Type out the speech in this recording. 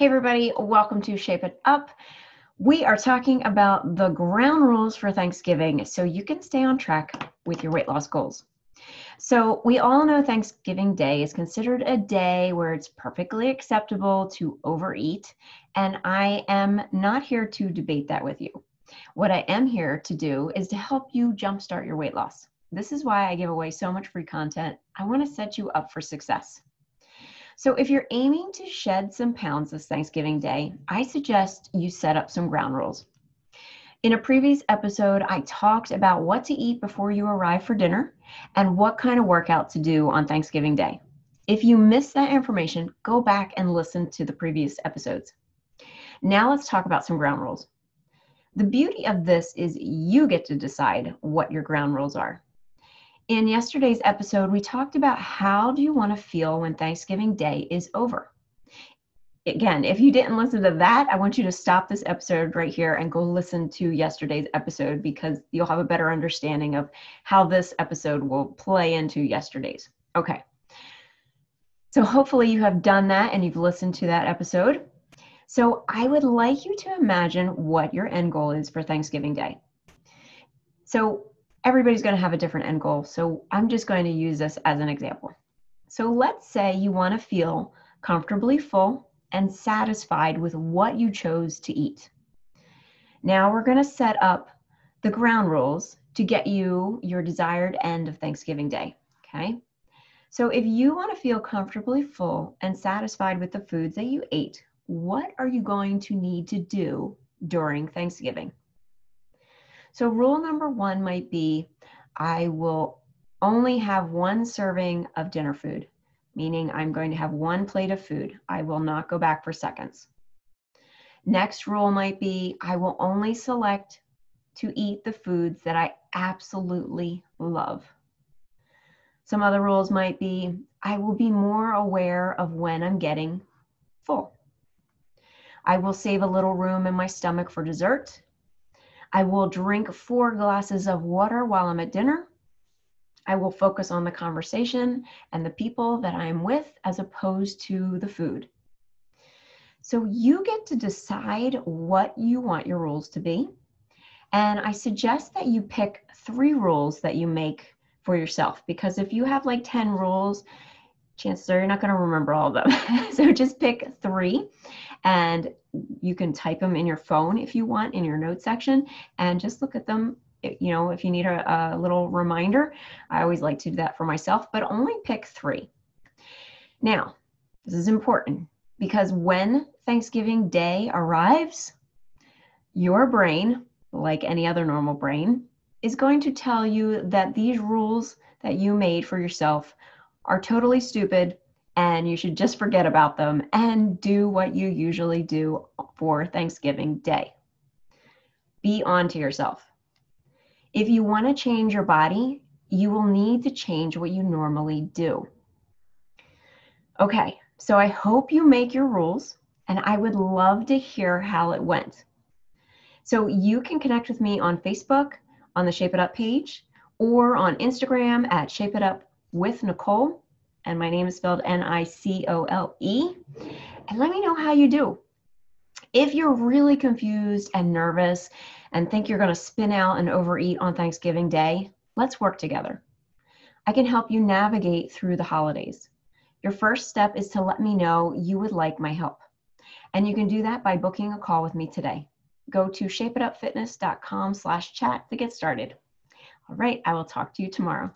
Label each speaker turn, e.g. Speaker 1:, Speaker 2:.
Speaker 1: Hey, everybody, welcome to Shape It Up. We are talking about the ground rules for Thanksgiving so you can stay on track with your weight loss goals. So, we all know Thanksgiving Day is considered a day where it's perfectly acceptable to overeat, and I am not here to debate that with you. What I am here to do is to help you jumpstart your weight loss. This is why I give away so much free content. I want to set you up for success. So, if you're aiming to shed some pounds this Thanksgiving Day, I suggest you set up some ground rules. In a previous episode, I talked about what to eat before you arrive for dinner and what kind of workout to do on Thanksgiving Day. If you missed that information, go back and listen to the previous episodes. Now, let's talk about some ground rules. The beauty of this is you get to decide what your ground rules are. In yesterday's episode, we talked about how do you want to feel when Thanksgiving Day is over. Again, if you didn't listen to that, I want you to stop this episode right here and go listen to yesterday's episode because you'll have a better understanding of how this episode will play into yesterday's. Okay. So hopefully you have done that and you've listened to that episode. So I would like you to imagine what your end goal is for Thanksgiving Day. So everybody's going to have a different end goal. So I'm just going to use this as an example. So let's say you want to feel comfortably full and satisfied with what you chose to eat. Now we're going to set up the ground rules to get you your desired end of Thanksgiving Day. Okay. So if you want to feel comfortably full and satisfied with the foods that you ate, what are you going to need to do during Thanksgiving? So, rule number one might be I will only have one serving of dinner food, meaning I'm going to have one plate of food. I will not go back for seconds. Next rule might be I will only select to eat the foods that I absolutely love. Some other rules might be I will be more aware of when I'm getting full. I will save a little room in my stomach for dessert I will drink four glasses of water while I'm at dinner. I will focus on the conversation and the people that I'm with as opposed to the food. So you get to decide what you want your rules to be. And I suggest that you pick three rules that you make for yourself because if you have like 10 rules, chances are you're not going to remember all of them. so just pick three and you can type them in your phone if you want in your notes section and just look at them eh, you know if you need a, a little reminder. I always like to do that for myself but only pick three. Now this is important because when thanksgiving day arrives your brain like any other normal brain is going to tell you that these rules that you made for yourself are totally stupid and you should just forget about them and do what you usually do for Thanksgiving Day. Be on to yourself. If you want to change your body, you will need to change what you normally do. Okay, so I hope you make your rules and I would love to hear how it went. So you can connect with me on Facebook on the Shape It Up page or on Instagram at Shape It Up with Nicole and my name is spelled N I C O L E. And let me know how you do. If you're really confused and nervous and think you're going to spin out and overeat on Thanksgiving Day, let's work together. I can help you navigate through the holidays. Your first step is to let me know you would like my help. And you can do that by booking a call with me today. Go to shapeitupfitness.com slash chat to get started. All right, I will talk to you tomorrow.